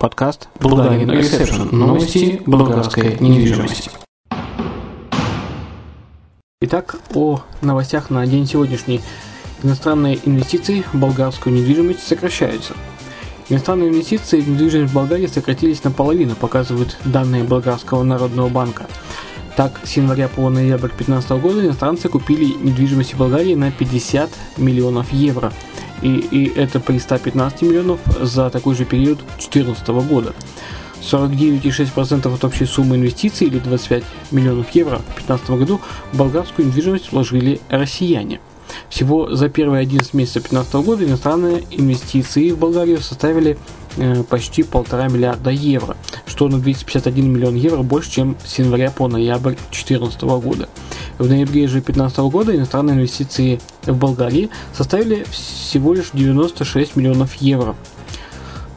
подкаст «Булгарин Ресепшн. Новости болгарской недвижимости». Итак, о новостях на день сегодняшний. Иностранные инвестиции в болгарскую недвижимость сокращаются. Иностранные инвестиции в недвижимость в Болгарии сократились наполовину, показывают данные Болгарского народного банка – так, с января по ноябрь 2015 года иностранцы купили недвижимость в Болгарии на 50 миллионов евро. И, и это при 115 миллионов за такой же период 2014 года. 49,6% от общей суммы инвестиций или 25 миллионов евро в 2015 году в болгарскую недвижимость вложили россияне. Всего за первые 11 месяцев 2015 года иностранные инвестиции в Болгарию составили почти полтора миллиарда евро, что на 251 миллион евро больше, чем с января по ноябрь 2014 года. В ноябре же 2015 года иностранные инвестиции в Болгарии составили всего лишь 96 миллионов евро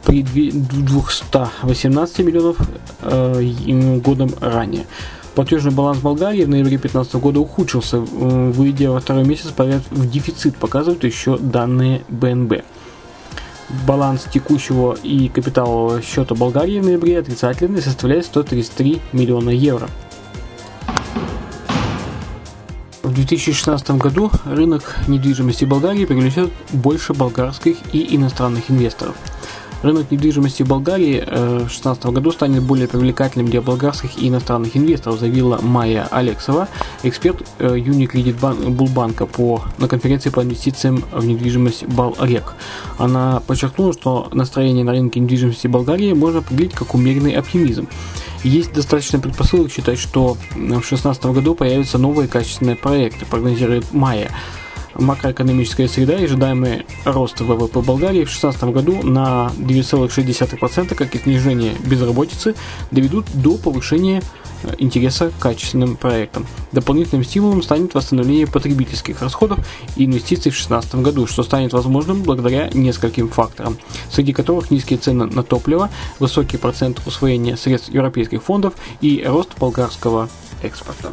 при 218 миллионов э, годом ранее. Платежный баланс Болгарии в ноябре 2015 года ухудшился, э, выйдя во второй месяц подряд в дефицит, показывают еще данные БНБ. Баланс текущего и капиталового счета Болгарии в ноябре отрицательный составляет 133 миллиона евро. В 2016 году рынок недвижимости Болгарии привлечет больше болгарских и иностранных инвесторов – Рынок недвижимости в Болгарии э, в 2016 году станет более привлекательным для болгарских и иностранных инвесторов, заявила Майя Алексова, эксперт э, Unicredit Булбанка по, на конференции по инвестициям в недвижимость Балрек. Она подчеркнула, что настроение на рынке недвижимости Болгарии можно определить как умеренный оптимизм. Есть достаточно предпосылок считать, что в 2016 году появятся новые качественные проекты, прогнозирует Майя макроэкономическая среда и ожидаемый рост ВВП Болгарии в 2016 году на 9,6%, как и снижение безработицы, доведут до повышения э, интереса к качественным проектам. Дополнительным стимулом станет восстановление потребительских расходов и инвестиций в 2016 году, что станет возможным благодаря нескольким факторам, среди которых низкие цены на топливо, высокий процент усвоения средств европейских фондов и рост болгарского экспорта.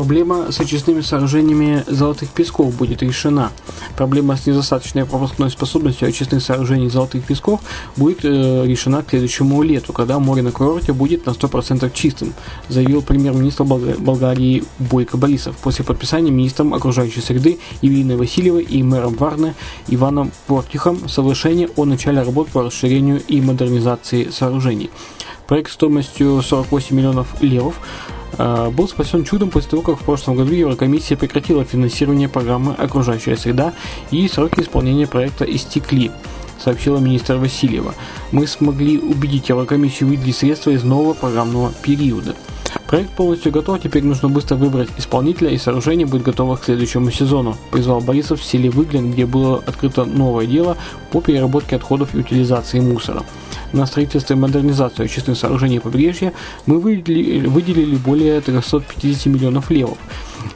Проблема с очистными сооружениями золотых песков будет решена. Проблема с недостаточной пропускной способностью очистных сооружений золотых песков будет э, решена к следующему лету, когда море на курорте будет на 100% чистым, заявил премьер-министр Болгарии Бойко Борисов после подписания министром окружающей среды Евелиной Васильевой и мэром Варны Иваном Портихом соглашения о начале работ по расширению и модернизации сооружений. Проект стоимостью 48 миллионов левов был спасен чудом после того, как в прошлом году Еврокомиссия прекратила финансирование программы «Окружающая среда» и сроки исполнения проекта истекли сообщила министр Васильева. Мы смогли убедить Еврокомиссию выделить средства из нового программного периода. Проект полностью готов, теперь нужно быстро выбрать исполнителя и сооружение будет готово к следующему сезону, призвал Борисов в селе Выглин, где было открыто новое дело по переработке отходов и утилизации мусора. На строительство и модернизацию очистных сооружений побережья мы выделили, выделили более 350 миллионов левов.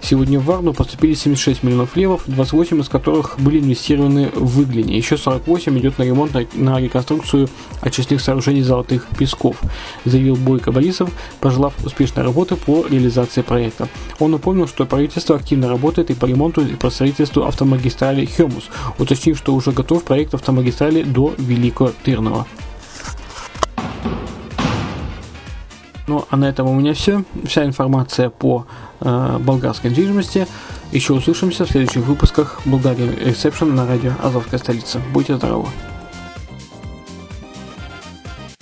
Сегодня в Варну поступили 76 миллионов левов, 28 из которых были инвестированы в Выглине. Еще 48 идет на ремонт, на, реконструкцию очистных сооружений золотых песков, заявил Бойко Борисов, пожелав успешной работы по реализации проекта. Он напомнил, что правительство активно работает и по ремонту, и по строительству автомагистрали Хемус, уточнив, что уже готов проект автомагистрали до Великого Тырного. Ну, а на этом у меня все. Вся информация по э, болгарской недвижимости. Еще услышимся в следующих выпусках Bulgarian Reception на радио Азовская столица. Будьте здоровы!